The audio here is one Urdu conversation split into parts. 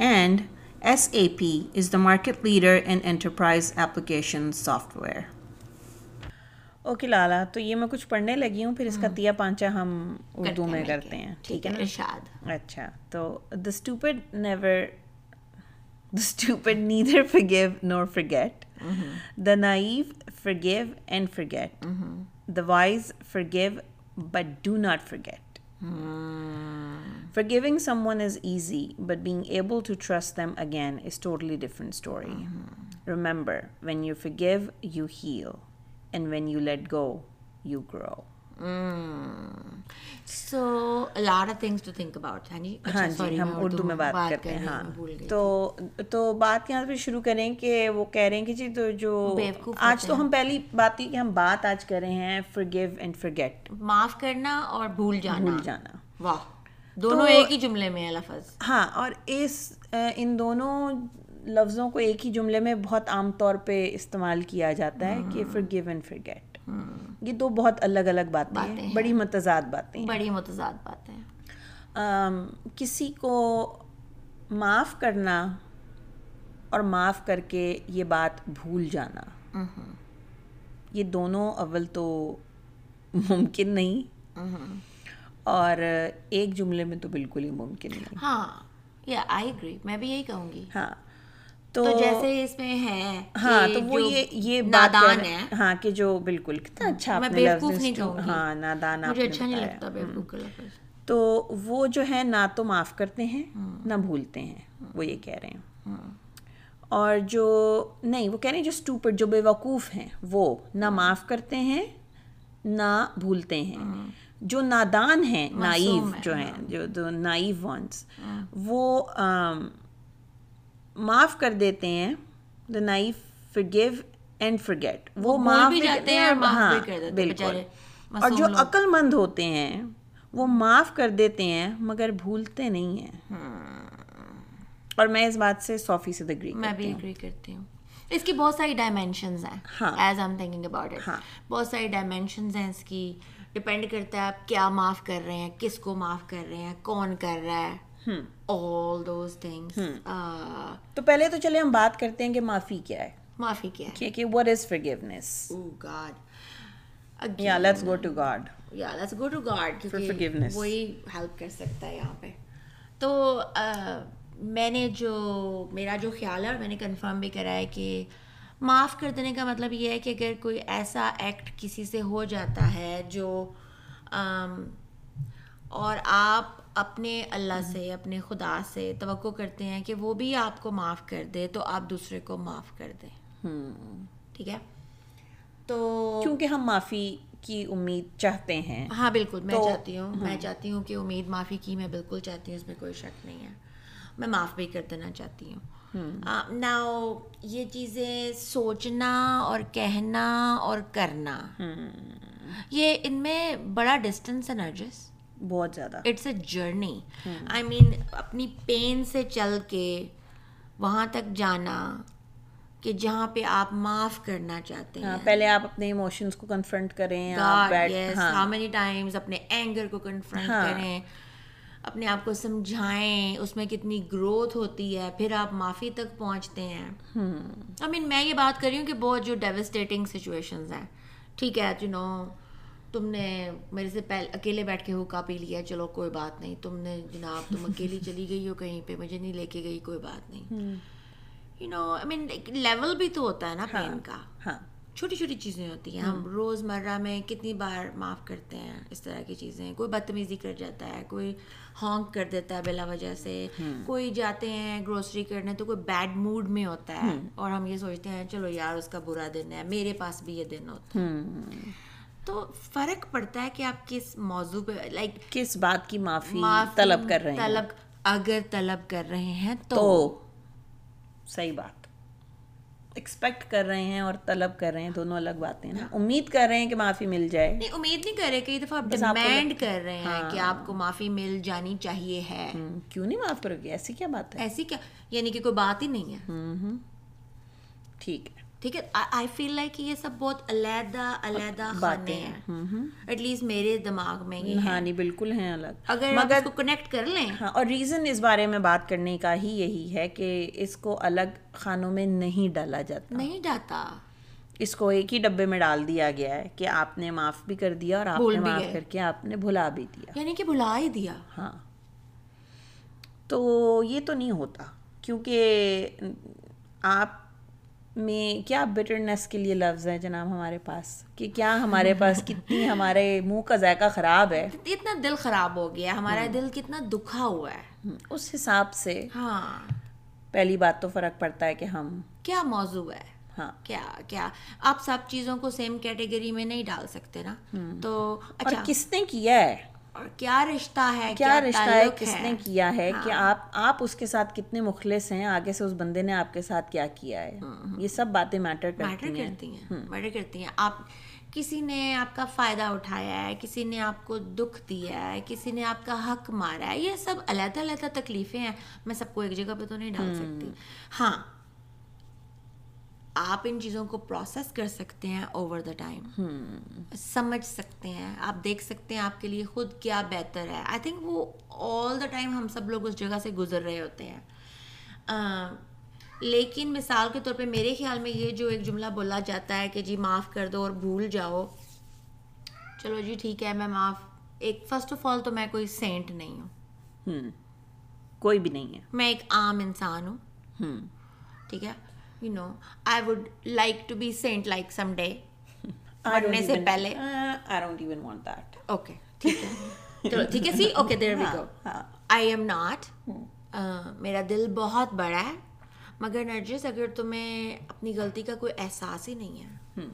And SAP is the market leader in enterprise application software. Okay Lala تو یہ میں کچھ پڑھنے لگی ہوں پھر اس کا تیا پانچا ہم اردو میں کرتے ہیں ٹھیک ہے ارشاد اچھا تو the stupid never the stupid neither forgive nor forget the naive forgive and forget the wise forgive but do not forget Forgiving someone is easy, but being able to trust them again is totally different story. Remember, when you forgive, you heal. And when you let go, you grow. So of things to think about ہاں جی ہاں جی ہم اردو میں بات کرتے ہیں ہاں تو تو بات یہاں پہ شروع کریں کہ وہ کہہ رہے ہیں کہ جی تو جو آج تو ہم پہلی بات یہ کہ ہم بات آج کر رہے ہیں فرگیو اینڈ فرگیٹ معاف کرنا اور بھول جانا۔ بھول جانا۔ واہ۔ دونوں ایک ہی جملے میں ہے لفظ۔ ہاں اور اس ان دونوں لفظوں کو ایک ہی جملے میں بہت عام طور پہ استعمال کیا جاتا ہے کہ فرگیو اینڈ فرگیٹ یہ دو بہت الگ الگ باتیں ہیں بڑی متضاد باتیں بڑی متضاد باتیں کسی کو معاف کرنا اور معاف کر کے یہ بات بھول جانا یہ دونوں اول تو ممکن نہیں۔ اور ایک جملے میں تو بالکل ہی ممکن نہیں۔ ہاں یا آئی اگری میں بھی یہی کہوں گی۔ ہاں تو جیسے اس میں ہے ہاں تو وہ یہ یہ نادان ہے ہاں کہ جو بالکل کتنا اچھا میں بیوقوف نہیں کہوں گی۔ ہاں نادان مجھے اچھا نہیں۔ لگتا بیوقوف کا لفظ۔ تو وہ جو ہے نہ تو معاف کرتے ہیں نہ بھولتے ہیں۔ وہ یہ کہہ رہے ہیں۔ اور جو نہیں وہ کہہ رہے ہیں جو اسٹوپر جو بے وقوف ہیں وہ نہ معاف کرتے ہیں نہ بھولتے ہیں۔ جو نادان ہیں نائیو جو ہیں جو نائیو وانس وہ معاف کر دیتے ہیں the naive forgive and forget وہ معاف بھی جاتے ہیں دیتے ہیں بالکل۔ اور جو عقل مند ہوتے ہیں وہ معاف کر دیتے ہیں مگر بھولتے نہیں ہیں۔ اور میں اس بات سے سو فیصد اگری میں بھی اگری کرتی ہوں۔ اس کی بہت ساری ڈائمینشنز ہیں as I am thinking about it بہت ساری ڈائمینشنز ہیں اس کی۔ ڈپینڈ کرتا ہے آپ کیا معاف کر رہے ہیں کس کو معاف کر رہے ہیں کون کر رہا ہے؟ آل دوز تھنگس تو پہلے تو چلے ہم بات کرتے ہیں کہ معافی کیا ہے۔ معافی کیا ہے؟ کہ وٹ از فرگیونیس گاڈ یا لیٹس گو ٹو گاڈ یا let's go to God forgiveness. وہی ہیلپ کر سکتا ہے یہاں پہ۔ تو میں نے جو میرا جو خیال ہے اور میں نے کنفرم بھی کرا ہے کہ معاف کر دینے کا مطلب یہ ہے کہ اگر کوئی ایسا ایکٹ کسی سے ہو جاتا ہے جو اور آپ اپنے اللہ سے اپنے خدا سے توقع کرتے ہیں کہ وہ بھی آپ کو معاف کر دے تو آپ دوسرے کو معاف کر دیں۔ ٹھیک ہے؟ تو کیونکہ ہم معافی کی امید چاہتے ہیں۔ ہاں بالکل میں چاہتی ہوں میں چاہتی ہوں کہ امید معافی کی میں بالکل چاہتی ہوں اس میں کوئی شک نہیں ہے۔ میں معاف بھی کر دینا چاہتی ہوں۔ نا یہ چیزیں سوچنا اور کہنا اور کرنا یہ ان میں بڑا ڈسٹینس ہے نرجس۔ بہت زیادہ۔ اٹس اے جرنی آئی مین اپنی پین سے چل کے وہاں تک جانا کہ جہاں پہ آپ معاف کرنا چاہتے ہیں۔ پہلے آپ اپنے ایموشنس کو کنفرنٹ کریں ہاؤ مینی ٹائمز اپنے اینگر کو کنفرنٹ کریں۔ اپنے آپ کو سمجھائیں اس میں کتنی گروتھ ہوتی ہے پھر آپ معافی تک پہنچتے ہیں۔ آئی مین میں یہ بات کر رہی ہوں کہ بہت جو ڈیوسٹیٹنگ سچویشنز ہیں۔ ٹھیک ہے یو نو تم نے میرے سے پہلے اکیلے بیٹھ کے ہوکا پی لیا چلو کوئی بات نہیں۔ تم نے جناب تم اکیلی چلی گئی ہو کہیں پہ مجھے نہیں لے کے گئی کوئی بات نہیں۔ You know I main level بھی تو ہوتا ہے نا پین کا۔ ہاں۔ چھوٹی چھوٹی چیزیں ہوتی ہیں ہم روز مرہ میں کتنی بار معاف کرتے ہیں اس طرح کی چیزیں۔ کوئی بدتمیزی کر جاتا ہے کوئی ہانک کر دیتا ہے بلا وجہ سے۔ کوئی جاتے ہیں گروسری کرنے تو کوئی بیڈ موڈ میں ہوتا ہے اور ہم یہ سوچتے ہیں چلو یار اس کا برا دن ہے میرے پاس بھی یہ دن ہوتا ہے۔ تو فرق پڑتا ہے کہ آپ کس موضوع پہ لائک کس بات کی معافی طلب کر رہے ہیں۔ طلب اگر طلب کر رہے ہیں تو صحیح بات۔ ایکسپیکٹ کر رہے ہیں اور طلب کر رہے ہیں دونوں الگ باتیں نا امید کر رہے ہیں کہ معافی مل جائے۔ نہیں امید نہیں کر رہے کئی دفعہ ڈیمانڈ کر رہے ہیں کہ آپ کو معافی مل جانی چاہیے ہے۔ کیوں نہیں معاف کرو گی ایسی کیا بات ہے؟ ایسی کیا؟ یعنی کہ کوئی بات ہی نہیں ہے۔ ٹھیک ہے۔ ٹھیک ہے آئی فیل لائک یہ سب بہت علیحدہ علیحدہ خانے ہیں۔ ایٹ لیسٹ میرے دماغ میں یہ ہاں نہیں بالکل ہیں الگ۔ اگر مگر کو کنیکٹ کر لیں۔ ہاں اور ریزن اس بارے میں بات کرنے کا ہی یہی ہے کہ اس کو الگ خانوں میں نہیں ڈالا جاتا۔ نہیں جاتا اس کو ایک ہی ڈبے میں ڈال دیا گیا ہے کہ آپ نے معاف بھی کر دیا اور آپ نے معاف کر کے آپ نے بھلا بھی دیا۔ یعنی کہ بھلا ہی دیا۔ ہاں۔ تو یہ تو نہیں ہوتا کیونکہ آپ میں کیا بٹرنس کے لیے لفظ ہے جناب ہمارے پاس؟ کہ کیا ہمارے پاس کتنی ہمارے منہ کا ذائقہ خراب ہے؟ اتنا دل خراب ہو گیا ہمارا دل کتنا دکھا ہوا ہے۔ اس حساب سے ہاں۔ پہلی بات تو فرق پڑتا ہے کہ ہم کیا موضوع ہے؟ ہاں۔ کیا کیا؟ آپ سب چیزوں کو سیم کیٹیگری میں نہیں ڈال سکتے نا؟ تو اور کس نے کیا ہے؟ اور کیا رشتہ ہے کیا رشتہ ہے کس نے کیا ہے کہ آپ آپ اس کے ساتھ کتنے مخلص ہیں آگے سے اس بندے نے آپ کے ساتھ کیا کیا ہے؟ یہ سب باتیں میٹر میٹر کرتی ہیں میٹر کرتی ہیں۔ آپ کسی نے آپ کا فائدہ اٹھایا ہے کسی نے آپ کو دکھ دیا ہے کسی نے آپ کا حق مارا ہے یہ سب علیحدہ علیحدہ تکلیفیں ہیں۔ میں سب کو ایک جگہ پہ تو نہیں ڈال سکتی۔ ہاں آپ ان چیزوں کو پروسیس کر سکتے ہیں اوور دا ٹائم سمجھ سکتے ہیں. آپ دیکھ سکتے ہیں آپ کے لیے خود کیا بہتر ہے. آئی تھنک وہ آل دا ٹائم ہم سب لوگ اس جگہ سے گزر رہے ہوتے ہیں. لیکن مثال کے طور پہ میرے خیال میں یہ جو ایک جملہ بولا جاتا ہے کہ جی معاف کر دو اور بھول جاؤ. چلو جی ٹھیک ہے میں معاف ایک فرسٹ آف آل تو میں کوئی سینٹ نہیں ہوں. کوئی بھی نہیں ہے. میں ایک عام انسان ہوں. ٹھیک ہے؟ You know I would like to be saint like some day پڑھنے سے پہلے اوکے ٹھیک ہے چلو ٹھیک ہے see okay there we go I am not میرا دل بہت بڑا ہے مگر نرجس اگر تمہیں اپنی غلطی کا کوئی احساس ہی نہیں ہے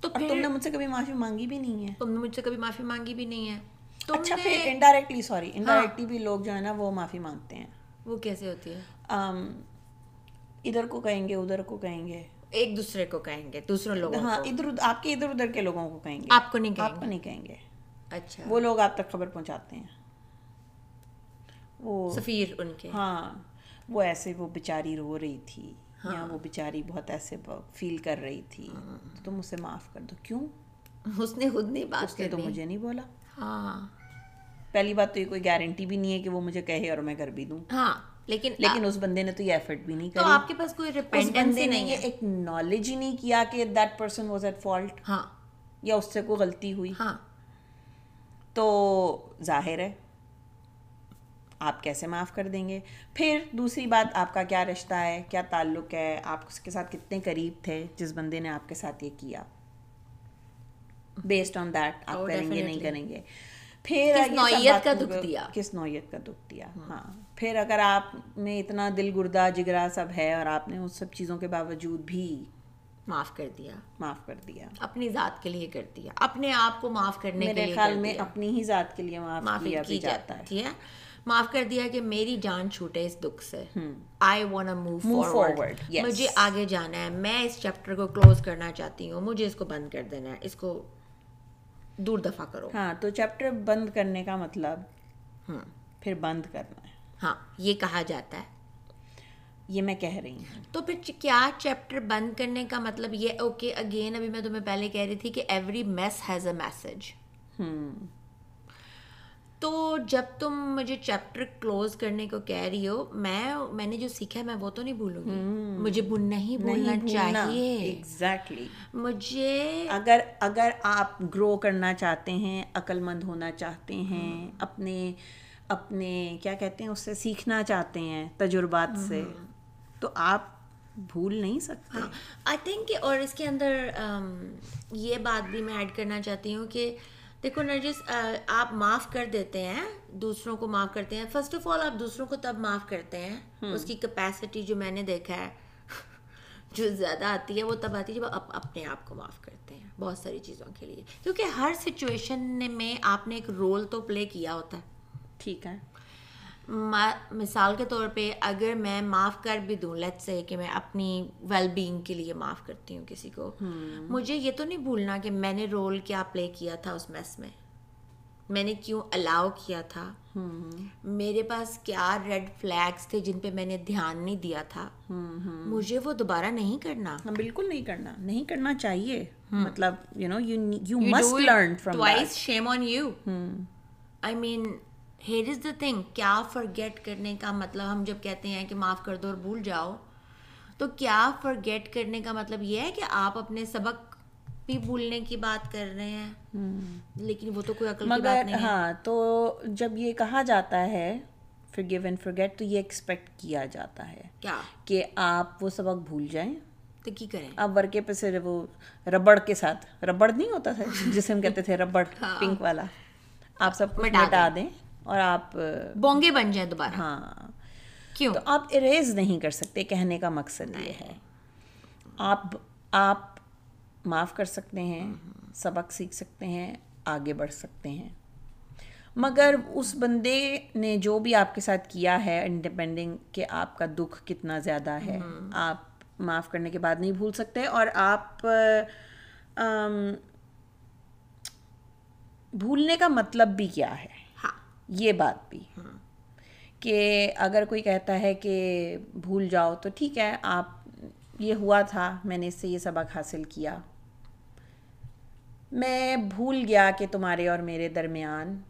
تو تم نے مجھ سے کبھی معافی مانگی بھی نہیں ہے تم نے مجھ سے کبھی معافی مانگی بھی نہیں ہے اچھا پھر انڈائریکٹلی سوری انڈائریکٹلی بھی لوگ جو ہے نا وہ معافی مانگتے ہیں وہ کیسے ہوتی ہے ادھر کو کہیں گے ادھر کو کہیں گے۔ ایک دوسرے کو کہیں گے دوسرے لوگوں ہاں ادھر آپ کے ادھر ادھر کے لوگوں کو کہیں گے۔ آپ کو نہیں آپ کو نہیں کہیں گے۔ اچھا۔ وہ لوگ آپ تک خبر پہنچاتے ہیں۔ وہ سفیر ان کے۔ ہاں وہ ایسے وہ بیچاری رو رہی تھی۔ یا وہ بیچاری بہت ایسے فیل کر رہی تھی۔ تم اسے معاف کر دو۔ کیوں؟ اس نے خود نہیں بات نے تو مجھے نہیں بولا۔ ہاں۔ پہلی بات تو یہ کوئی گارنٹی بھی نہیں ہے کہ وہ مجھے کہے اور میں کر بھی دوں۔ ہاں۔ لیکن لیکن اس بندے نے تو یہ ایفرٹ بھی نہیں کری۔ آپ کے پاس کوئی ریپینٹنسی نہیں ہے۔ ایک نالج ہی نہیں کیا کہ that person was at fault ہاں۔ یا اس سے کوئی غلطی ہوئی۔ ہاں۔ تو ظاہر ہے آپ کیسے معاف کر دیں گے؟ پھر دوسری بات آپ کا کیا رشتہ ہے؟ کیا تعلق ہے؟ آپ اس کے ساتھ کتنے قریب تھے جس بندے نے آپ کے ساتھ یہ کیا؟ بیسڈ آن دیٹ آپ کریں گے نہیں کریں گے۔ پھر کس نوعیت کا دکھ دیا؟ کس نوعیت کا دکھ دیا؟ ہاں۔ پھر اگر آپ میں اتنا دل گردہ جگرا سب ہے اور آپ نے اس سب چیزوں کے باوجود بھی معاف کر دیا۔ معاف کر دیا۔ اپنی ذات کے لیے کر دیا۔ اپنے آپ کو معاف کرنے کے میرے خیال میں اپنی ہی ذات کے لیے معاف کیا کی جاتا ہے۔ معاف کر دیا کہ میری جان چھوٹے اس دکھ سے۔ آئی وانٹ موو فارورڈ مجھے آگے جانا ہے۔ میں اس چیپٹر کو کلوز کرنا چاہتی ہوں۔ مجھے اس کو بند کر دینا ہے۔ اس کو دور دفاع کرو۔ ہاں تو چیپٹر بند کرنے کا مطلب پھر بند کرنا۔ ہاں یہ کہا جاتا ہے۔ یہ میں کہہ رہی ہوں۔ تو پھر کیا چیپٹر بند کرنے کا مطلب یہ اوکے اگین ابھی میں تمہیں پہلے کہہ رہی تھی کہ every mess has a message تو جب تم مجھے چیپٹر کلوز کرنے کو کہہ رہی ہو میں میں نے جو سیکھا ہے میں وہ تو نہیں بھولوں گی۔ مجھے نہیں بھولنا چاہیے۔ ایگزیکٹلی مجھے اگر اگر آپ گرو کرنا چاہتے ہیں عقل مند ہونا چاہتے ہیں اپنے اپنے کیا کہتے ہیں اس سے سیکھنا چاہتے ہیں تجربات سے۔ تو آپ بھول نہیں سکتے؟ آئی تھنک اور اس کے اندر یہ بات بھی میں ایڈ کرنا چاہتی ہوں کہ دیکھو نرجس آپ معاف کر دیتے ہیں دوسروں کو معاف کرتے ہیں۔ فرسٹ آف آل آپ دوسروں کو تب معاف کرتے ہیں اس کی کیپیسٹی جو میں نے دیکھا ہے جو زیادہ آتی ہے وہ تب آتی ہے جب آپ اپنے آپ کو معاف کرتے ہیں بہت ساری چیزوں کے لیے۔ کیونکہ ہر سچویشن میں آپ نے ایک رول تو پلے کیا ہوتا ہے۔ ٹھیک ہے۔ مثال کے طور پہ اگر میں معاف کر بھی دوں لیٹ سے کہ میں اپنی ویل بینگ کے لیے معاف کرتی ہوں کسی کو مجھے یہ تو نہیں بھولنا کہ میں نے رول کیا پلے کیا تھا اس میس میں۔ میں نے کیوں الاؤ کیا تھا؟ میرے پاس کیا ریڈ فلیگس تھے جن پہ میں نے دھیان نہیں دیا تھا؟ مجھے وہ دوبارہ نہیں کرنا۔ بالکل نہیں کرنا۔ نہیں کرنا چاہیے۔ مطلب you know you must learn from twice shame on you I mean here is the thing کیا فرگیٹ کرنے کا مطلب ہم جب کہتے ہیں کہ معاف کر دو اور بھول جاؤ تو کیا فرگیٹ کرنے کا مطلب یہ ہے کہ آپ اپنے سبق بھی بھولنے کی بات کر رہے ہیں لیکن وہ تو کوئی عقل کی بات نہیں ہاں تو جب یہ کہا جاتا ہے فرگیو اینڈ فرگیٹ تو یہ ایکسپیکٹ کیا جاتا ہے کیا کہ آپ وہ سبق بھول جائیں تو کی کریں آپ ورکے پہ سے وہ ربڑ کے ساتھ ربڑ نہیں ہوتا تھا جسے ہم کہتے تھے ربڑ پنک والا آپ سب کچھ مٹا دیں اور آپ بونگے بن جائیں دوبارہ۔ ہاں۔ کیوں؟ تو آپ اریز نہیں کر سکتے کہنے کا مقصد یہ ہے۔ آپ آپ معاف کر سکتے ہیں سبق سیکھ سکتے ہیں آگے بڑھ سکتے ہیں۔ مگر اس بندے نے جو بھی آپ کے ساتھ کیا ہے انڈیپینڈنگ کہ آپ کا دکھ کتنا زیادہ ہے آپ معاف کرنے کے بعد نہیں بھول سکتے اور آپ بھولنے کا مطلب بھی کیا ہے۔ یہ بات بھی۔ کہ اگر کوئی کہتا ہے کہ بھول جاؤ تو ٹھیک ہے آپ یہ ہوا تھا میں نے اس سے یہ سبق حاصل کیا۔ میں بھول گیا کہ تمہارے اور میرے درمیان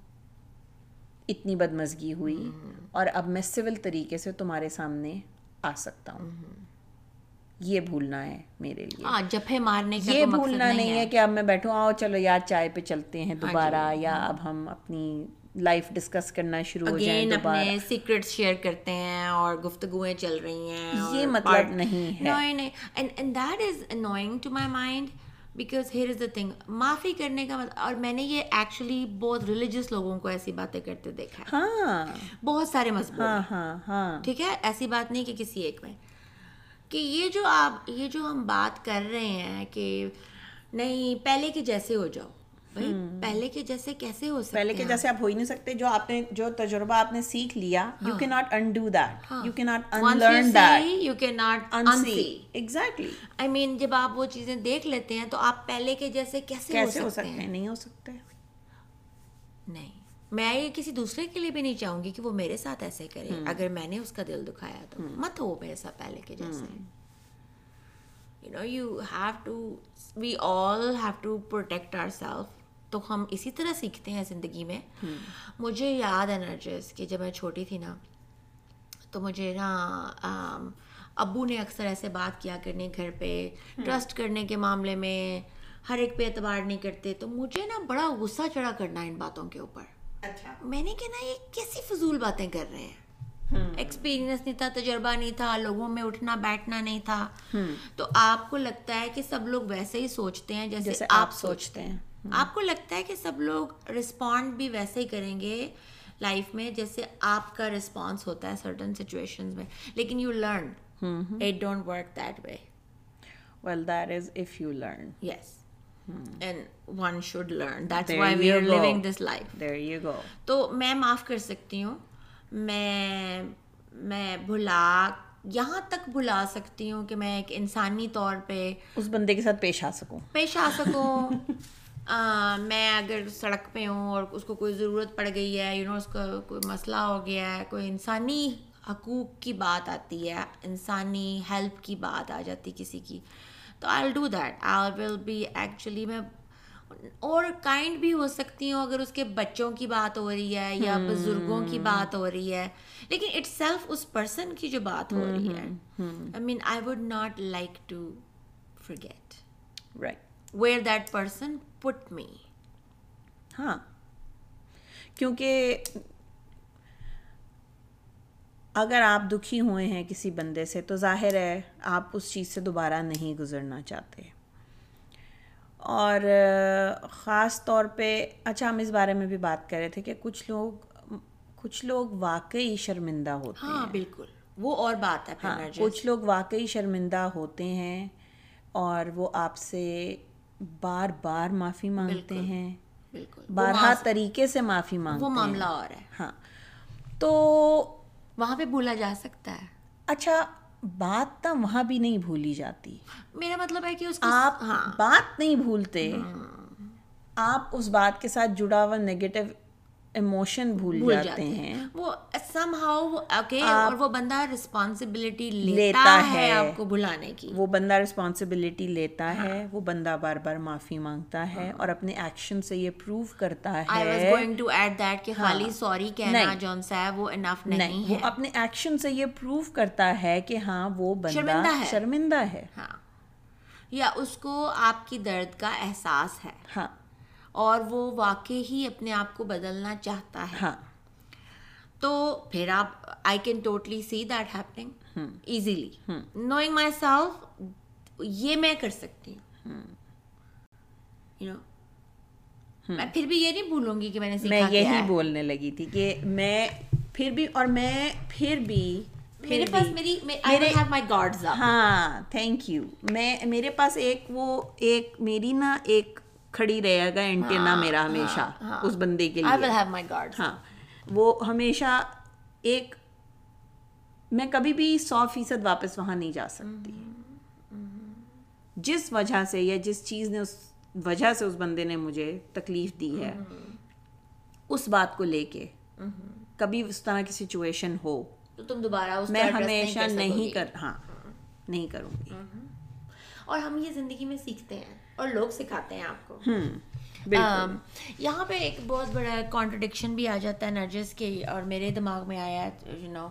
اتنی بدمزگی ہوئی اور اب میں سول طریقے سے تمہارے سامنے آ سکتا ہوں۔ یہ بھولنا ہے میرے لیے۔ جب مارنے یہ بھولنا نہیں ہے۔ کہ اب میں بیٹھوں آؤ چلو یار چائے پہ چلتے ہیں دوبارہ یا اب ہم اپنی لائف ڈسکس کرنا شروع ہو جائیں اپنے سیکرٹس شیئر کرتے ہیں اور گفتگویں چل رہی ہیں یہ مطلب نہیں ہے۔ And that is annoying to my mind because here is the thing معافی کرنے کا مطلب اور میں نے یہ ایکچولی بہت ریلیجیس لوگوں کو ایسی باتیں کرتے دیکھا ہاں۔ بہت سارے مذہب ہاں ہاں ہاں۔ ٹھیک ہے؟ ایسی بات نہیں کہ کسی ایک میں۔ کہ یہ جو آپ یہ جو ہم بات کر رہے ہیں کہ نہیں پہلے کے جیسے ہو جاؤ۔ پہلے کے جیسے کیسے ہو سکتے پہلے کے جیسے آپ ہو ہی نہیں سکتے جو آپ نے جو تجربہ آپ نے سیکھ لیا you can not undo that you can not unlearn that you can not unsee exactly I mean جب آپ وہ چیزیں دیکھ لیتے ہیں تو آپ پہلے کے جیسے کیسے ہو سکتے ہیں؟ نہیں ہو سکتے۔ نہیں۔ میں یہ کسی دوسرے کے لیے بھی نہیں چاہوں گی کہ وہ میرے ساتھ ایسے کرے۔ اگر میں نے اس کا دل دکھایا تو۔ مت ہو میرے ساتھ پہلے کے جیسے۔ You know you have to we all have to protect ourself تو ہم اسی طرح سیکھتے ہیں زندگی میں۔ مجھے یاد ہے نرجس کہ جب میں چھوٹی تھی نا تو مجھے نا ابو نے اکثر ایسے بات کیا کرنے گھر پہ ٹرسٹ کرنے کے معاملے میں ہر ایک پہ اعتبار نہیں کرتے۔ تو مجھے نا بڑا غصہ چڑھا کرنا ان باتوں کے اوپر۔ اچھا۔ میں نے کہنا یہ کیسی فضول باتیں کر رہے ہیں؟ ایکسپیرینس نہیں تھا تجربہ نہیں تھا لوگوں میں اٹھنا بیٹھنا نہیں تھا۔ تو آپ کو لگتا ہے کہ سب لوگ ویسے ہی سوچتے ہیں جیسے آپ سوچتے ہیں۔ آپ کو لگتا ہے کہ سب لوگ رسپونڈ بھی ویسے ہی کریں گے لائف میں جیسے آپ کا رسپانس ہوتا ہے سرٹن سچویشن میں۔ لیکن you learn it don't work that way well that is if you learn yes and one should learn that's why we are living this life تو میں معاف کر سکتی ہوں۔ میں میں بھلا یہاں تک بھلا سکتی ہوں کہ میں ایک انسانی طور پہ اس بندے کے ساتھ پیش آ سکوں۔ پیش آ سکوں۔ میں اگر سڑک پہ ہوں اور اس کو کوئی ضرورت پڑ گئی ہے یو نو اس کا کوئی مسئلہ ہو گیا ہے کوئی انسانی حقوق کی بات آتی ہے انسانی ہیلپ کی بات آ جاتی کسی کی تو I do that I will be actually میں اور کائنڈ بھی ہو سکتی ہوں اگر اس کے بچوں کی بات ہو رہی ہے یا بزرگوں کی بات ہو رہی ہے۔ لیکن اٹ سیلف اس پرسن کی جو بات ہو رہی ہے۔ I mean I would not like to forget right where that person put me ہاں۔ کیونکہ اگر آپ دکھی ہوئے ہیں کسی بندے سے تو ظاہر ہے آپ اس چیز سے دوبارہ نہیں گزرنا چاہتے۔ اور خاص طور پہ اچھا ہم اس بارے میں بھی بات کر رہے تھے کہ کچھ لوگ کچھ لوگ واقعی شرمندہ ہوتے ہاں بالکل۔ وہ اور بات ہے ہاں کچھ لوگ واقعی شرمندہ ہوتے ہیں اور وہ آپ سے بار بار معافی مانگتے ہیں۔ بالکل۔ بارہا طریقے سے معافی مانگتے وہ معاملہ اور ہے۔ ہاں۔ تو وہاں پہ بھولا جا سکتا ہے۔ اچھا بات تو وہاں بھی نہیں بھولی جاتی۔ میرا مطلب ہے کہ اس آپ بات نہیں بھولتے۔ آپ اس بات کے ساتھ جڑا ہوا نگیٹو ایموشن بھول جاتے ہیں۔ وہ سم ہاؤ اوکے اور وہ بندہ رسپانسبلٹی لیتا ہے آپ کو بلانے کی۔ وہ بندہ رسپانسبلٹی لیتا ہے۔ وہ بندہ بار بار معافی مانگتا ہے اور اپنے ایکشن سے یہ پروو کرتا آئی واز ہے۔ گوئنگ ٹو ایڈ دیٹ کہ خالی سوری کہنا جون سا ہے وہ انف نہیں۔ وہ اپنے ایکشن سے یہ پروو کرتا ہے کہ ہاں وہ بندہ شرمندہ ہے۔ شرمندہ ہے۔ ہاں۔ یا اس کو آپ کی درد کا احساس ہے۔ ہاں۔ اور وہ واقعی ہی اپنے آپ کو بدلنا چاہتا ہے۔ ہاں۔ تو پھر آپ I can totally see that happening easily knowing myself یہ میں کر سکتی ہوں۔ یو نو میں پھر بھی یہ نہیں بھولوں گی کہ میں نے میں یہی بولنے لگی تھی کہ میں پھر بھی اور میں پھر بھی میرے پاس میری مائی گاڈز ہاں تھینک یو میں میرے پاس ایک وہ ایک میری نا ایک کھڑی رہے گا اینٹینا میرا ہمیشہ اس بندے کے لیے۔ ہاں۔ وہ ہمیشہ ایک میں کبھی بھی سو فیصد واپس وہاں نہیں جا سکتی۔ جس وجہ سے یا جس چیز نے اس وجہ سے اس بندے نے مجھے تکلیف دی ہے اس بات کو لے کے کبھی اس طرح کی سچویشن ہو تو تم دوبارہ میں ہمیشہ نہیں۔ کر ہاں نہیں کروں گی۔ اور ہم یہ زندگی میں سیکھتے ہیں۔ اور لوگ سکھاتے ہیں آپ کو۔ یہاں پہ ایک بہت بڑا کانٹرڈکشن بھی آ جاتا ہے نرجس کے اور میرے دماغ میں آیا یو نو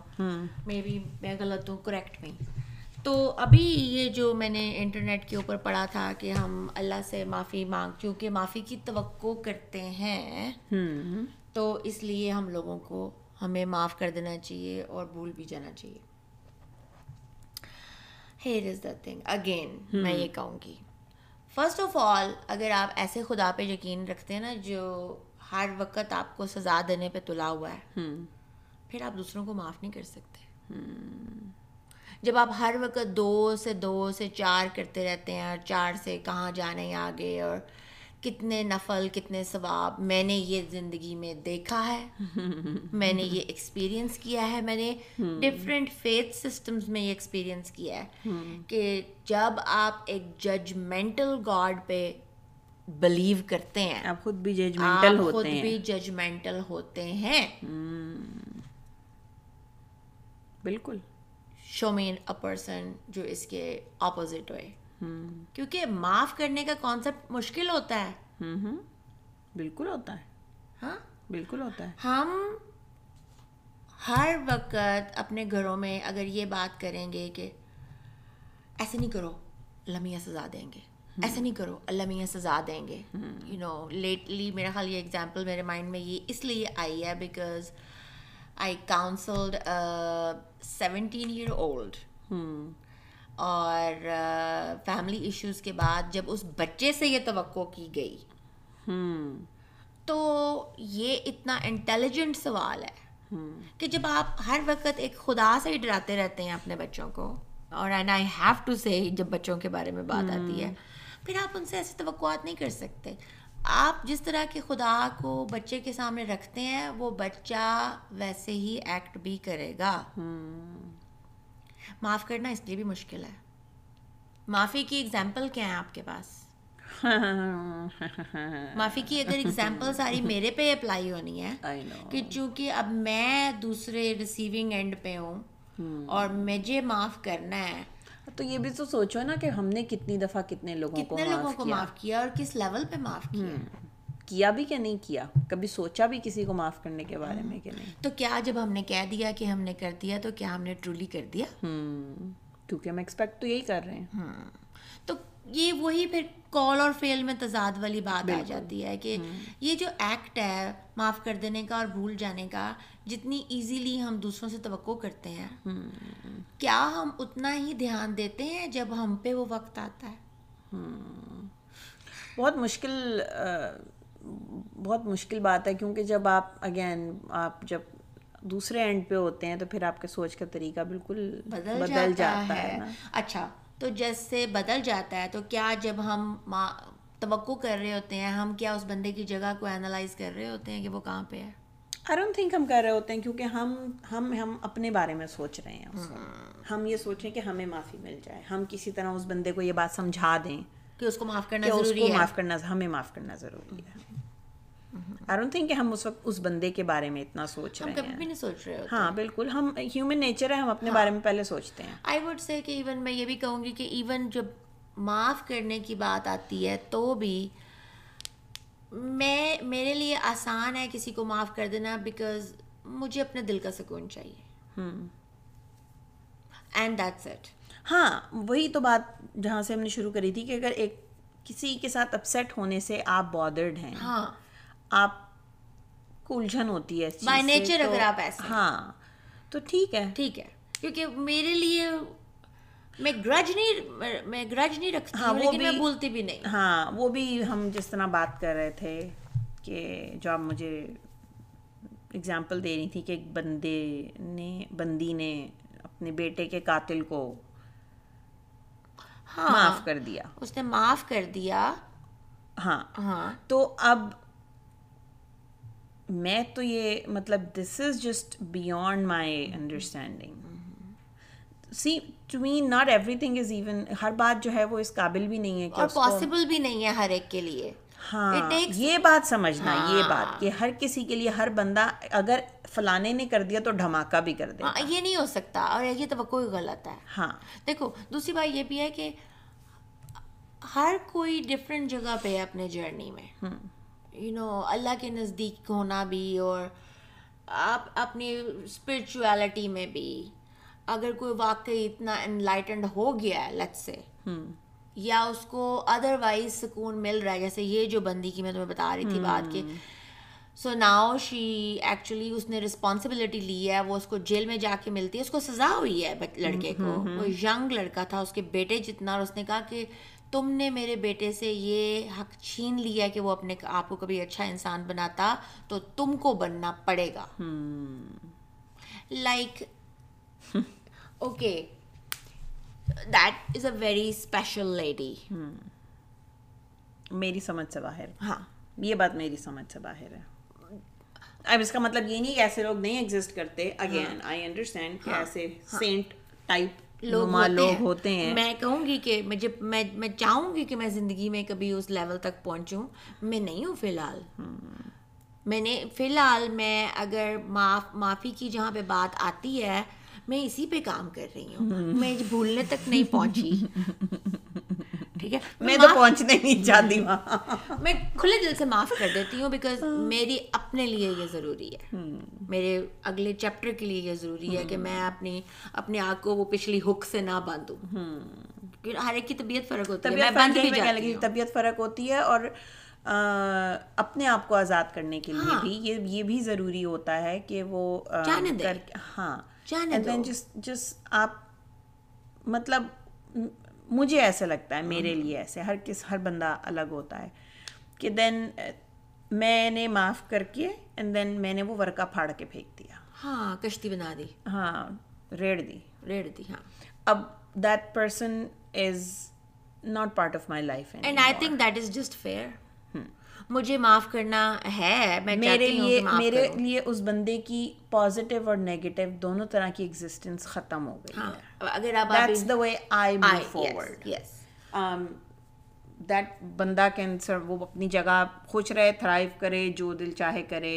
مے بی میں غلط ہوں کریکٹ میں تو ابھی یہ جو میں نے انٹرنیٹ کے اوپر پڑھا تھا کہ ہم اللہ سے معافی مانگ چونکہ معافی کی توقع کرتے ہیں تو اس لیے ہم لوگوں کو ہمیں معاف کر دینا چاہیے اور بھول بھی جانا چاہیے۔ Here is the thing again میں یہ کہوں گی۔ فرسٹ آف آل اگر آپ ایسے خدا پہ یقین رکھتے ہیں نا جو ہر وقت آپ کو سزا دینے پہ تلا ہوا ہے پھر آپ دوسروں کو معاف نہیں کر سکتے۔ جب آپ ہر وقت دو سے دو سے چار کرتے رہتے ہیں اور چار سے کہاں جانے آگے اور کتنے نفل کتنے ثواب میں نے یہ زندگی میں دیکھا ہے۔ میں نے یہ ایکسپیرینس کیا ہے۔ میں نے ڈفرینٹ فیتھ سسٹمز میں یہ ایکسپیرینس کیا ہے کہ جب آپ ایک ججمنٹل گاڈ پہ بلیو کرتے ہیں آپ خود بھی ججمنٹل خود ہوتے ہیں بھی ججمنٹل ہوتے ہیں۔ بالکل۔ شو مین اے پرسن جو اس کے اپوزٹ ہوئے۔ کیونکہ معاف کرنے کا کانسیپٹ مشکل ہوتا ہے۔ بالکل ہوتا ہے۔ ہاں؟ بالکل ہوتا ہے۔ ہم ہر وقت اپنے گھروں میں اگر یہ بات کریں گے کہ ایسے نہیں کرو میاں سزا دیں گے۔ ایسے نہیں کرو اللہ میاں سزا دیں گے۔ یو نو لیٹلی میرا خیال یہ ایگزامپل میرے مائنڈ میں یہ اس لیے آئی ہے because I counselled seventeen year old اور فیملی ایشوز کے بعد جب اس بچے سے یہ توقع کی گئی تو یہ اتنا انٹیلیجنٹ سوال ہے کہ جب آپ ہر وقت ایک خدا سے ہی ڈراتے رہتے ہیں اپنے بچوں کو اور اینڈ آئی ہیو ٹو سے جب بچوں کے بارے میں بات آتی ہے پھر آپ ان سے ایسی توقعات نہیں کر سکتے۔ آپ جس طرح کے خدا کو بچے کے سامنے رکھتے ہیں وہ بچہ ویسے ہی ایکٹ بھی کرے گا۔ معاف کرنا اس لیے بھی مشکل ہے۔ معافی کی اگزامپل کیا ہے آپ کے پاس؟ معافی کی اگر اگزامپل ساری میرے پہ اپلائی ہونی ہے. کہ چونکہ اب میں دوسرے ریسیونگ اینڈ پہ ہوں اور مجھے معاف کرنا ہے۔ تو یہ بھی تو سوچو نا کہ ہم نے کتنی دفعہ کتنے لوگوں کو معاف کیا۔ اور کس لیول پہ معاف کیا۔ کیا بھی کہ نہیں کیا؟ کبھی سوچا بھی کسی کو معاف کرنے کے بارے میں کہ نہیں؟ تو کیا جب ہم نے کہہ دیا کہ ہم نے کر دیا تو کیا ہم نے ٹرولی کر دیا؟ کیونکہ ہم ایکسپیکٹ تو یہی کر رہے ہیں۔ تو یہ وہی پھر کال اور فیل میں تضاد والی بات آ جاتی ہے کہ یہ جو ایکٹ ہے معاف کر دینے کا اور بھول جانے کا جتنی ایزیلی ہم دوسروں سے توقع کرتے ہیں کیا ہم اتنا ہی دھیان دیتے ہیں جب ہم پہ وہ وقت آتا ہے؟ بہت مشکل بہت مشکل بات ہے کیونکہ جب آپ اگین آپ جب دوسرے اینڈ پہ ہوتے ہیں تو پھر آپ کے سوچ کا طریقہ بالکل بدل جاتا ہے اچھا تو جیسے بدل جاتا ہے تو کیا جب ہم توقع کر رہے ہوتے ہیں ہم کیا اس بندے کی جگہ کو اینالائز کر رہے ہوتے ہیں کہ وہ کہاں پہ ہے؟ آئی ڈونٹ تھنک ہم کر رہے ہوتے ہیں کیونکہ ہم ہم ہم اپنے بارے میں سوچ رہے ہیں ہم یہ سوچیں کہ ہمیں معافی مل جائے ہم کسی طرح اس بندے کو یہ بات سمجھا دیں۔ کہ اس کو معاف کرنا ضروری کو ہے۔ معاف کرنا ہمیں معاف کرنا ضروری ہے۔ آئی ڈونٹ تھنک کہ ہم اس وقت اس بندے کے بارے میں اتنا سوچ رہے کبھی ہیں۔ بھی نہیں سوچ رہے ہوتے۔ ہاں بالکل ہم ہیومن نیچر ہے ہم اپنے بارے میں پہلے سوچتے ہیں۔ آئی وڈ سے کہ ایون میں یہ بھی کہوں گی کہ ایون جب معاف کرنے کی بات آتی ہے تو بھی میں میرے لیے آسان ہے کسی کو معاف کر دینا بیکاز مجھے اپنے دل کا سکون چاہیے۔ اینڈ دیٹس اٹ ہاں وہی تو بات جہاں سے ہم نے شروع کری تھی کہ اگر ایک کسی کے ساتھ اپسیٹ ہونے سے آپ بادرڈ ہیں ہاں۔ آپ کو الجھن ہوتی ہے nature تو- اگر آپ ایسے۔ ہاں تو ٹھیک ہے۔ ٹھیک ہے کیونکہ میرے لیے میں گرج نہیں میں گرج نہیں رکھتی ہاں، ہوں لیکن میں بھولتی بھی نہیں۔ ہاں وہ بھی ہم جس طرح بات کر رہے تھے کہ جو آپ مجھے اگزامپل دے رہی تھی کہ ایک بندے نے بندی نے اپنے بیٹے کے قاتل کو معاف کر دیا۔ اس نے معاف کر دیا۔ ہاں۔ ہاں۔ تو اب میں تو یہ مطلب this is just beyond my understanding see to me not everything is even ہر بات جو ہے وہ اس قابل بھی نہیں ہے کہ اور پاسبل بھی نہیں ہے ہر ایک کے لیے۔ ہاں یہ بات سمجھنا یہ بات کہ ہر کسی کے لیے ہر بندہ اگر فلانے نے کر دیا تو دھماکہ بھی کر دے ہاں، یہ نہیں ہو سکتا اور یہ توقع ہی غلط ہے۔ ہاں۔ دیکھو دوسری بات یہ بھی ہے کہ ہر کوئی ڈفرینٹ جگہ پہ ہے اپنے جرنی میں۔ یو نو اللہ کے نزدیک ہونا بھی اور آپ اپنی اسپرچویلٹی میں بھی۔ اگر کوئی واقعی اتنا انلائٹنڈ ہو گیا ہے لت سے یا اس کو ادر وائز سکون مل رہا ہے جیسے یہ جو بندی کی میں تمہیں بتا رہی تھی بات کہ سو ناؤ شی ایکچولی اس نے رسپانسبلٹی لی ہے وہ اس کو جیل میں جا کے ملتی ہے اس کو سزا ہوئی ہے لڑکے کو وہ ینگ لڑکا تھا اس کے بیٹے جتنا اور اس نے کہا کہ تم نے میرے بیٹے سے یہ حق چھین لیا کہ وہ اپنے آپ کو کبھی اچھا انسان بناتا تو تم کو بننا پڑے گا like okay that is a very special lady میری سمجھ سے باہر ہاں یہ بات میری سمجھ سے باہر ہے اب اس کا مطلب یہ نہیں کہ ایسے لوگ نہیں ایگزسٹ کرتے. اگین آئی انڈرسٹینڈ کہ ایسے سینٹ ٹائپ لوگ لوگ ہوتے ہیں. میں کہوں گی کہ میں جب میں میں چاہوں گی کہ میں زندگی میں کبھی اس لیول تک پہنچوں. میں نہیں ہوں فی الحال. میں نے فی الحال میں اگر معاف معافی کی جہاں پہ بات آتی ہے میں اسی پہ کام کر رہی ہوں. میں بھولنے تک نہیں پہنچی. ٹھیک ہے؟ میں تو پہنچنے نہیں چاہتی وہاں میں کھلے دل سے معاف کر دیتی ہوں بیکاز میری اپنے لیے یہ ضروری ہے۔ میرے اگلے چیپٹر کے لیے یہ ضروری ہے کہ میں اپنی اپنے آپ کو وہ پچھلی ہک سے نہ باندھوں۔ ہر ایک کی طبیعت فرق ہوتی ہے۔ فرق بھی جاتی طبیعت فرق ہوتی ہے اور اپنے آپ کو آزاد کرنے کے لیے بھی یہ یہ بھی ضروری ہوتا ہے کہ وہ ہاں۔ just just آپ مطلب مجھے ایسا لگتا ہے میرے لیے ایسے ہر کس ہر بندہ الگ ہوتا ہے کہ دین میں نے معاف کر کے اینڈ دین میں نے وہ ورقہ پھاڑ کے پھینک دیا۔ ہاں کشتی بنا دی۔ ہاں ریڑ دی۔ ریڑ دی ہاں۔ اب that person is not part of my life and I think that is just fair مجھے معاف کرنا ہے میں میرے چاہتی ہوں لیے میرے لیے اس بندے کی پازیٹیو اور نیگیٹو دونوں طرح کی ایگزسٹنس ختم ہو گئی ہاں ہے۔ اگر آپ that's the way I move forward yes that بندہ کین سر وہ اپنی جگہ خوش رہے تھرائیو کرے جو دل چاہے کرے۔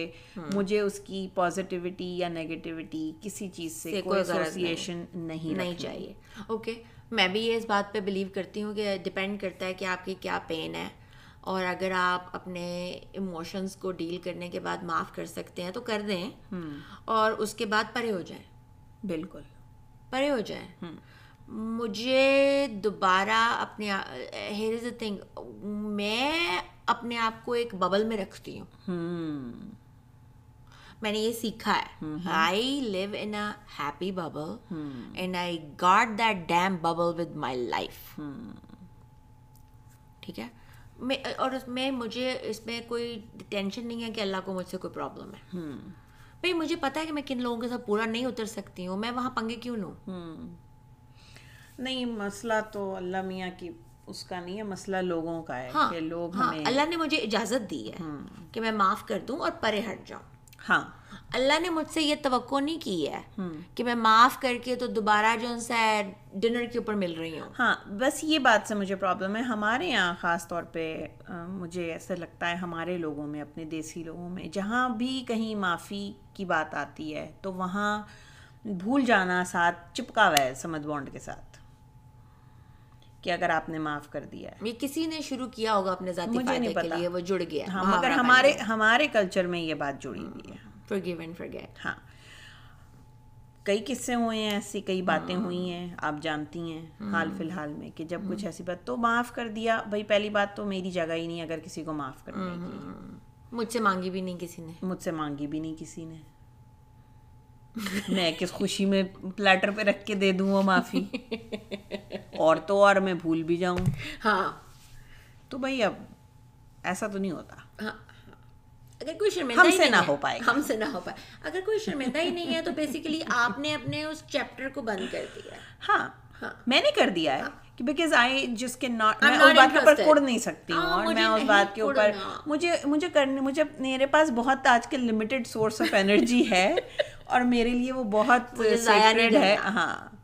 مجھے اس کی پازیٹیوٹی یا نیگیٹیوٹی کسی چیز سے کوئی ایسوسیشن نہیں نہیں چاہیے۔ اوکے میں بھی یہ اس بات پہ بلیو کرتی ہوں کہ ڈپینڈ کرتا ہے کہ آپ کی کیا پین ہے۔ اور اگر آپ اپنے ایموشنس کو ڈیل کرنے کے بعد معاف کر سکتے ہیں تو کر دیں اور اس کے بعد پرے ہو جائیں۔ بالکل۔ پرے ہو جائیں۔ مجھے دوبارہ اپنے ہیر از اے تھنگ میں اپنے آپ کو ایک ببل میں رکھتی ہوں۔ میں نے یہ سیکھا ہے۔ I live in a happy bubble and I guard that damn bubble with my life ٹھیک ہے؟ میں اور اس میں مجھے اس میں کوئی ٹینشن نہیں ہے کہ اللہ کو مجھ سے کوئی پرابلم ہے۔ بھائی مجھے پتا ہے کہ میں کن لوگوں کے ساتھ پورا نہیں اتر سکتی ہوں میں وہاں پنگے کیوں لوں؟ نہیں مسئلہ تو اللہ میاں کی اس کا نہیں ہے مسئلہ لوگوں کا ہے ہاں کہ لوگ ہاں اللہ نے مجھے اجازت دی ہے کہ میں معاف کر دوں اور پرے ہٹ جاؤں۔ ہاں۔ اللہ نے مجھ سے یہ توقع نہیں کی ہے کہ میں معاف کر کے تو دوبارہ جو ان سے ڈنر کے اوپر مل رہی ہوں۔ ہاں بس یہ بات سے مجھے پرابلم ہے۔ ہمارے یہاں خاص طور پہ مجھے ایسا لگتا ہے ہمارے لوگوں میں اپنے دیسی لوگوں میں جہاں بھی کہیں معافی کی بات آتی ہے تو وہاں بھول جانا ساتھ چپکا ہوا ہے سمجھ بانڈ کے ساتھ۔ کہ اگر آپ نے معاف کر دیا ہے۔ یہ کسی نے شروع کیا ہوگا اپنے ذاتی فائدے کے لیے؟ وہ جڑ گیا۔ ہاں مگر ہمارے ہمارے کلچر میں یہ بات جڑی ہوئی ہے۔ Forgive and forget. ہاں۔ کئی قصے ہوئے ہیں ایسی کئی باتیں ہوئی ہیں آپ جانتی ہیں حال فی الحال میں کہ جب کچھ ایسی بات تو معاف کر دیا۔ بھائی پہلی بات تو میری جگہ ہی نہیں اگر کسی کو معاف کرنے کی مجھ سے مانگی بھی نہیں کسی نے۔ مجھ سے مانگی بھی نہیں کسی نے۔ میں کس خوشی میں پلیٹر پہ رکھ کے دے دوں وہ معافی؟ اور تو اور میں بھول بھی جاؤں۔ ہاں۔ تو بھائی اب ایسا تو نہیں ہوتا۔ ہاں۔ اگر کوئی شرمندہ ہم سے نہ ہو پائے۔ ہم سے نہ ہو پائے۔ اگر کوئی شرمندہ ہی نہیں ہے تو بیسیکلی آپ نے اپنے اس چیپٹر کو بند کر دیا ہے۔ ہاں۔ میں نے کر دیا ہے بیکاز آئی جس کے ناٹ میں اس بات کے اوپر. کڑ نہیں سکتی ہوں ہاں، اور میں اس بات کے اوپر۔ مجھے مجھے کرنے مجھے میرے پاس بہت آج کل لمیٹڈ سورس آف انرجی ہے اور میرے لیے وہ بہت ہے۔ ہاں ہاں،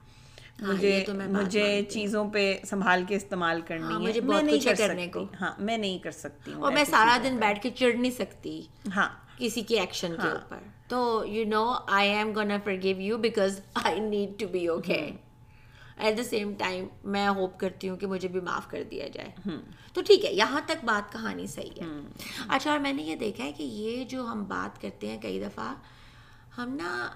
مجھے بات مجھے مانتی چیزوں پہ سنبھال کے استعمال ہاں، کرنی ہے۔ مجھے میں نہیں ہے کر کرنے سکتی۔ ہاں میں نہیں کر سکتی اور میں سارا دن بیٹھ کے چڑھ نہیں سکتی۔ ہاں۔ کسی کے ایکشن کے اوپر۔ تو you know I am gonna forgive you because I need to be okay at the same time میں ہوپ کرتی ہوں کہ مجھے بھی معاف کر دیا جائے۔ تو ٹھیک ہے یہاں تک بات کہانی صحیح ہے۔ اچھا اور میں نے یہ دیکھا ہے کہ یہ جو ہم بات کرتے ہیں کئی دفعہ ہم نا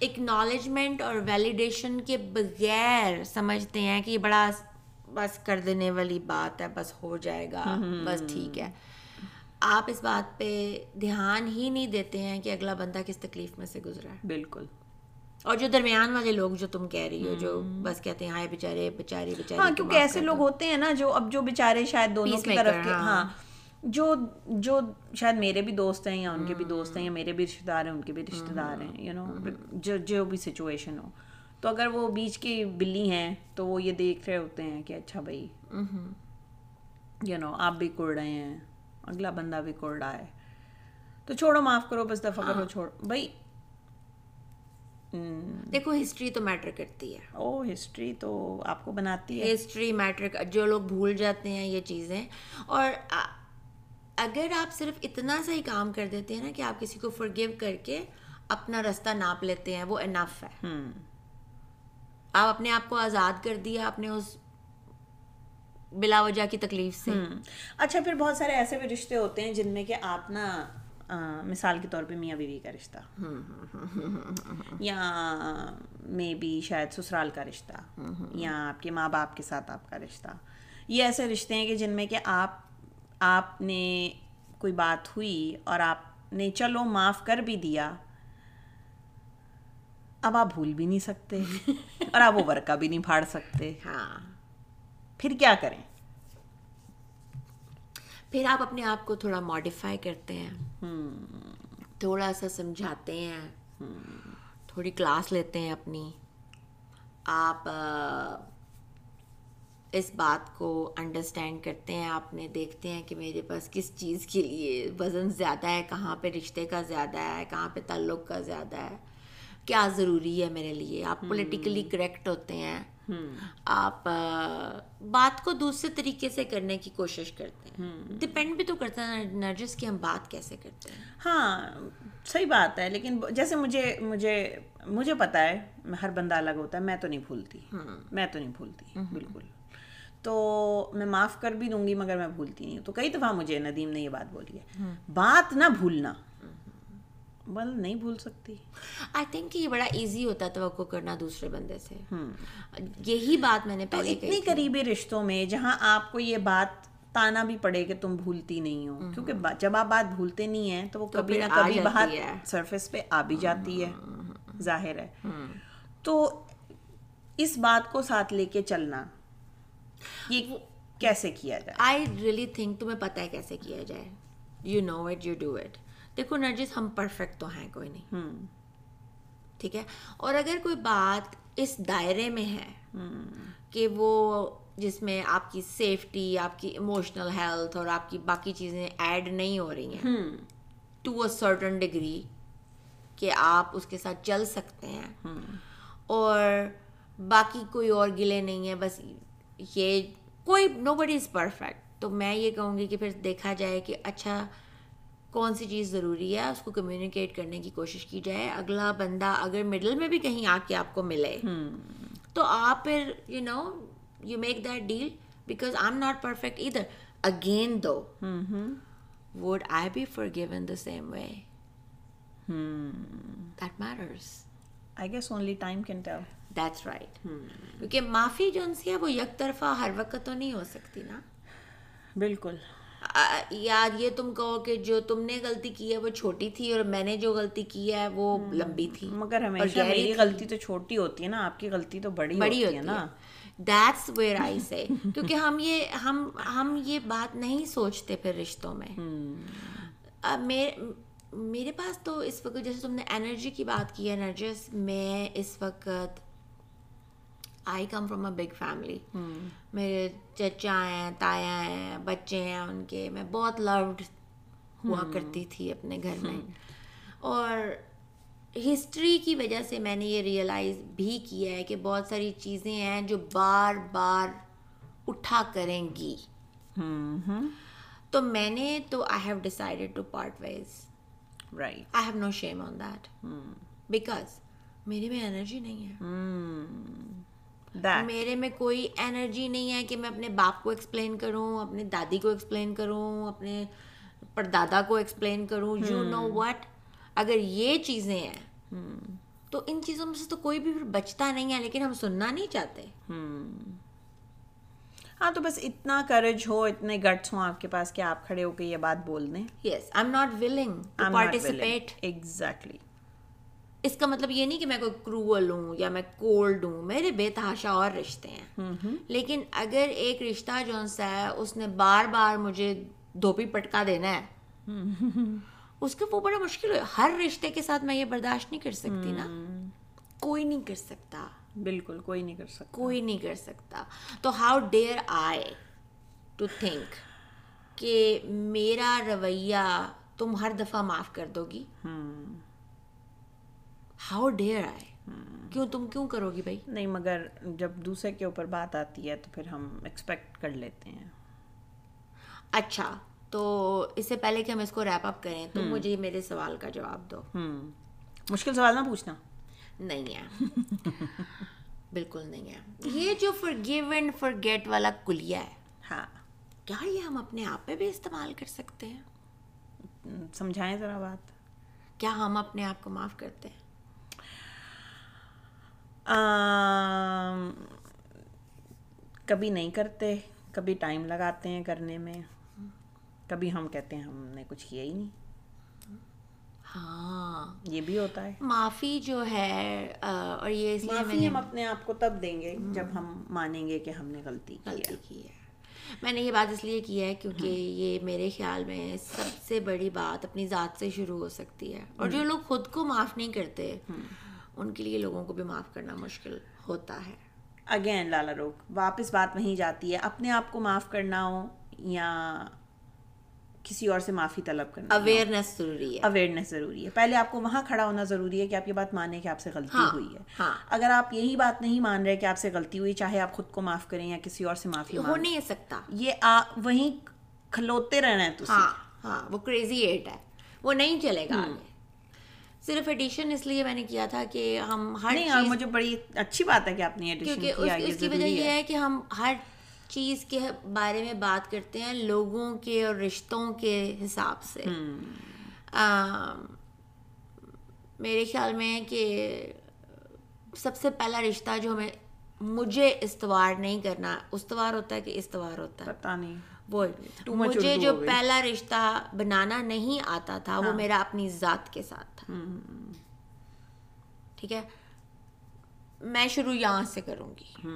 اکنالجمنٹ اور ویلیڈیشن کے بغیر سمجھتے ہیں کہ یہ بڑا بس کر دینے والی بات ہے بس ہو جائے گا بس ٹھیک ہے۔ آپ اس بات پہ دھیان ہی نہیں دیتے ہیں کہ اگلا بندہ کس تکلیف میں سے گزرا ہے۔ بالکل۔ اور جو درمیان والے لوگ جو تم کہہ رہی ہو جو بس کہتے ہیں ہائے بیچارے بیچاری بیچاری ہاں کیونکہ ایسے لوگ ہوتے ہیں نا جو اب جو بےچارے شاید دونوں کی طرف کے ہاں۔ جو جو شاید میرے بھی دوست ہیں یا ان کے بھی دوست ہیں یا میرے بھی رشتے دار ہیں ان کے بھی رشتے دار ہیں یو نو جو جو بھی سچویشن ہو۔ تو اگر وہ بیچ کی بلی ہیں تو وہ یہ دیکھ رہے ہوتے ہیں کہ اچھا بھائی یو نو آپ بھی کڑ رہے ہیں اگلا بندہ بھی کڑ رہا ہے۔ تو چھوڑو معاف کرو بس دفعہ کرو چھوڑ بھائی دیکھو ہسٹری تو میٹر کرتی ہے۔ او ہسٹری تو آپ کو بناتی ہے۔ ہسٹری میٹر جو لوگ بھول جاتے ہیں یہ چیزیں۔ اور اگر آپ صرف اتنا سا ہی کام کر دیتے ہیں نا کہ آپ کسی کو فرگیو کر کے اپنا رستہ ناپ لیتے ہیں وہ انف ہے۔ آپ اپنے آپ کو آزاد کر دیا اپنے اس بلا وجہ کی تکلیف سے۔ اچھا پھر بہت سارے ایسے بھی رشتے ہوتے ہیں جن میں کہ آپ نا مثال کے طور پہ میاں بیوی کا رشتہ۔ یا مے بی شاید سسرال کا رشتہ۔ یا آپ کے ماں باپ کے ساتھ آپ کا رشتہ۔ یہ ایسے رشتے ہیں کہ جن میں کہ آپ آپ نے کوئی بات ہوئی اور آپ نے چلو معاف کر بھی دیا اب آپ بھول بھی نہیں سکتے اور آپ اوور کا بھی نہیں پھاڑ سکتے۔ ہاں۔ پھر کیا کریں؟ پھر آپ اپنے آپ کو تھوڑا ماڈیفائی کرتے ہیں۔ تھوڑا سا سمجھاتے ہیں۔ تھوڑی کلاس لیتے ہیں اپنی۔ آپ اس بات کو انڈرسٹینڈ کرتے ہیں آپ نے دیکھتے ہیں کہ میرے پاس کس چیز کے لیے وزن زیادہ ہے کہاں پہ رشتے کا زیادہ ہے کہاں پہ تعلق کا زیادہ ہے۔ کیا ضروری ہے میرے لیے؟ آپ پولیٹیکلی کریکٹ ہوتے ہیں۔ آپ بات کو دوسرے طریقے سے کرنے کی کوشش کرتے ہیں۔ ڈپینڈ بھی تو کرتا ہے نرجس کی ہم بات کیسے کرتے ہیں؟ ہاں صحیح بات ہے لیکن جیسے مجھے مجھے مجھے پتا ہے ہر بندہ الگ ہوتا ہے میں تو نہیں بھولتی۔ میں تو نہیں بھولتی بالکل۔ تو میں معاف کر بھی دوں گی مگر میں بھولتی نہیں ہوں۔ تو کئی دفعہ مجھے ندیم نے یہ بات بولی ہے بات نہ بھولنا۔ بل نہیں بھول سکتی۔ آئی تھنک یہ بڑا ایزی ہوتا ہے توقع کرنا دوسرے بندے سے۔ یہی بات میں نے پہلے اتنی قریبی رشتوں میں جہاں آپ کو یہ بات تانا بھی پڑے کہ تم بھولتی نہیں ہو کیونکہ جب آپ بات بھولتے نہیں ہیں تو وہ کبھی نہ کبھی بہت سرفیس پہ آ بھی جاتی ہے۔ ظاہر ہے۔ تو اس بات کو ساتھ لے کے چلنا۔ یہ کیسے کیا جائے؟ آئی ریئلی تھنک تمہیں پتہ ہے کیسے کیا جائے. You know it you do it دیکھو نرجس ہم پرفیکٹ تو ہیں کوئی نہیں. ٹھیک ہے؟ اور اگر کوئی بات اس دائرے میں ہے کہ وہ جس میں آپ کی سیفٹی آپ کی ایموشنل ہیلتھ اور آپ کی باقی چیزیں ایڈ نہیں ہو رہی ہیں ٹو اے سرٹن ڈگری کہ آپ اس کے ساتھ چل سکتے ہیں۔ اور باقی کوئی اور گلے نہیں ہے بس یہ کوئی نو بڈی از پرفیکٹ تو میں یہ کہوں گی کہ پھر دیکھا جائے کہ اچھا کون سی چیز ضروری ہے اس کو کمیونیکیٹ کرنے کی کوشش کی جائے۔ اگلا بندہ اگر مڈل میں بھی کہیں آ کے آپ کو ملے تو آپ پھر you know you make that deal because I am not perfect ادھر again though would I be forgiven the same way that matters I guess only time can tell that's right کیونکہ معافی جو ان سے ہے وہ یک طرفہ ہر وقت تو نہیں ہو سکتی نا۔ بالکل۔ یار یہ تم کہو کہ جو تم نے غلطی کی ہے وہ چھوٹی تھی اور میں نے جو غلطی کی ہے وہ لمبی تھی۔ مگر ہمیشہ میری غلطی تو چھوٹی ہوتی ہے نا آپ کی غلطی تو بڑی بڑی ہوتی ہے نا۔ دیٹس ویئر آئی سے کیونکہ ہم یہ ہم ہم یہ بات نہیں سوچتے پھر رشتوں میں۔ میرے پاس تو اس وقت جیسے تم نے انرجی کی بات کی ہے نرجس میں اس وقت I come from a big family میرے چچا ہیں تایا ہیں بچے ہیں ان کے میں بہت لوڈ ہوا کرتی تھی اپنے گھر میں اور ہسٹری کی وجہ سے میں نے یہ ریئلائز بھی کیا ہے کہ بہت ساری چیزیں ہیں جو بار بار اٹھا کریں گی تو میں نے تو I have decided to part ways right I have no shame on that because میرے میں انرجی نہیں ہے میرے میں کوئی انرجی نہیں ہے کہ میں اپنے باپ کو ایکسپلین کروں اپنے دادی کو ایکسپلین کروں اپنے پردادا کو ایکسپلین کروں یو نو وٹ اگر یہ چیزیں ہیں تو ان چیزوں میں سے تو کوئی بھی بچتا نہیں ہے لیکن ہم سننا نہیں چاہتے۔ ہاں تو بس اتنا کریج ہو اتنے گٹس ہوں آپ کے پاس کہ آپ کھڑے ہو کے یہ بات بول دیں۔ Yes I am not willing participate exactly اس کا مطلب یہ نہیں کہ میں کوئی کروول ہوں یا میں کولڈ ہوں میرے بے تحاشا اور رشتے ہیں۔ لیکن اگر ایک رشتہ جو سا ہے اس نے بار بار مجھے دھوپی پٹکا دینا ہے اس کا وہ بڑا مشکل ہے ہر رشتے کے ساتھ میں یہ برداشت نہیں کر سکتی نا۔ کوئی نہیں کر سکتا۔ بالکل کوئی نہیں کر سکتا۔ کوئی نہیں کر سکتا۔ تو how dare I to think کہ میرا رویہ تم ہر دفعہ معاف کر دو گی؟ ہاؤ ڈیئر آئے کیوں تم کیوں کرو گی بھائی نہیں مگر جب دوسرے کے اوپر بات آتی ہے تو پھر ہم ایکسپیکٹ کر لیتے ہیں اچھا تو اس سے پہلے کہ ہم اس کو ریپ اپ کریں تو مجھے میرے سوال کا جواب دو مشکل سوال نہ پوچھنا نہیں ہے بالکل نہیں ہے یہ جو forgive and forget والا کلیا ہے ہاں کیا یہ ہم اپنے آپ پہ بھی استعمال کر سکتے ہیں سمجھائیں ذرا بات کیا ہم اپنے آپ کو معاف کرتے ہیں کبھی نہیں کرتے کبھی ٹائم لگاتے ہیں کرنے میں۔ کبھی ہم کہتے ہیں ہم نے کچھ کیا ہی نہیں۔ ہاں۔ یہ بھی ہوتا ہے۔ معافی جو ہے اور یہ اس لیے ہم اپنے آپ کو تب دیں گے جب ہم مانیں گے کہ ہم نے غلطی غلطی کی ہے۔ میں نے یہ بات اس لیے کی ہے کیونکہ یہ میرے خیال میں سب سے بڑی بات اپنی ذات سے شروع ہو سکتی ہے۔ اور جو لوگ خود کو معاف نہیں کرتے ان کے لیے لوگوں کو بھی معاف کرنا مشکل ہوتا ہے۔ اگین لالا روک واپس بات وہیں جاتی ہے۔ اپنے آپ کو معاف کرنا ہو یا کسی اور سے معافی طلب کرنا اویئرنیس ضروری ہے۔ اویئرنیس ضروری ہے۔ پہلے آپ کو وہاں کھڑا ہونا ضروری ہے کہ آپ یہ بات مانیں کہ آپ سے غلطی ہاں، ہوئی ہے۔ ہاں۔ اگر آپ یہی بات نہیں مان رہے کہ آپ سے غلطی ہوئی چاہے آپ خود کو معاف کریں یا کسی اور سے معافی ہو نہیں سکتا۔ یہ وہیں کھلوتے رہنا ہے ہاں ہاں وہ کریزی ایٹ ہے۔ وہ نہیں چلے گا صرف ایڈیشن اس لیے میں نے کیا تھا کہ ہم ہر نہیں مجھے بڑی اچھی بات ہے کہ آپ نے کیونکہ اس کی وجہ یہ ہے کہ ہم ہر چیز کے بارے میں بات کرتے ہیں لوگوں کے اور رشتوں کے حساب سے۔ میرے خیال میں کہ سب سے پہلا رشتہ جو ہمیں مجھے استوار نہیں کرنا استوار ہوتا ہے کہ استوار ہوتا ہے۔ پتا نہیں۔ وہ مجھے جو پہلا رشتہ بنانا نہیں آتا تھا وہ میرا اپنی ذات کے ساتھ تھا۔ ٹھیک ہے؟ میں شروع یہاں سے کروں گی۔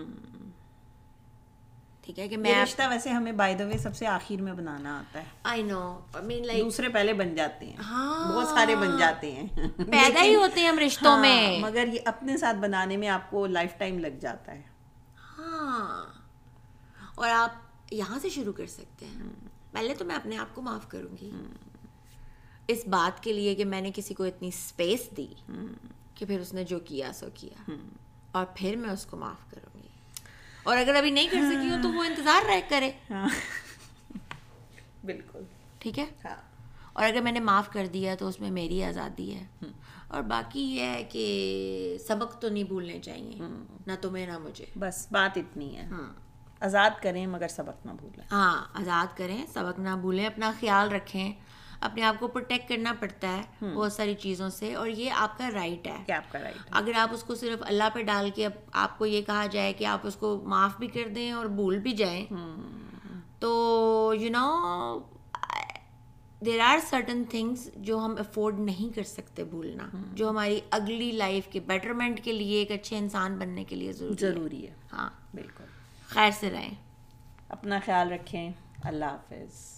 ٹھیک ہے کہ میں رشتہ ویسے ہمیں بائی دا وے سب سے آخر میں بنانا آتا ہے۔ آئی نو مین لائک دوسرے پہلے بن جاتے ہیں۔ ہاں۔ بہت سارے بن جاتے ہیں۔ پیدا ہی ہوتے ہیں ہم رشتوں میں۔ مگر یہ اپنے ساتھ بنانے میں آپ کو لائف ٹائم لگ جاتا ہے۔ ہاں۔ اور آپ یہاں سے شروع کر سکتے ہیں۔ پہلے تو میں اپنے آپ کو معاف کروں گی۔ اس بات کے لیے کہ میں نے کسی کو اتنی اسپیس دی کہ پھر اس نے جو کیا سو کیا۔ اور پھر میں اس کو معاف کروں گی۔ اور اگر ابھی نہیں کر سکی ہوں تو وہ انتظار رہ کرے۔ بالکل۔ ٹھیک ہے؟ ہاں۔ اور اگر میں نے معاف کر دیا تو اس میں میری آزادی ہے۔ اور باقی یہ ہے کہ سبق تو نہیں بھولنے چاہیے۔ نہ تمہیں نہ مجھے۔ بس بات اتنی ہے۔ آزاد کریں مگر سبق نہ بھولیں۔ ہاں آزاد کریں سبق نہ بھولیں اپنا خیال رکھیں اپنے آپ کو پروٹیکٹ کرنا پڑتا ہے بہت ساری چیزوں سے اور یہ آپ کا رائٹ ہے۔ آپ کا رائٹ اگر آپ اس کو صرف اللہ پہ ڈال کے آپ کو یہ کہا جائے کہ آپ اس کو معاف بھی کر دیں اور بھول بھی جائیں تو you know there are certain things جو ہم افورڈ نہیں کر سکتے بھولنا جو ہماری اگلی لائف کے بیٹرمنٹ کے لیے ایک اچھے انسان بننے کے لیے ضروری ہے۔ ہاں۔ بالکل۔ خیر سے رہیں۔ اپنا خیال رکھیں۔ اللہ حافظ۔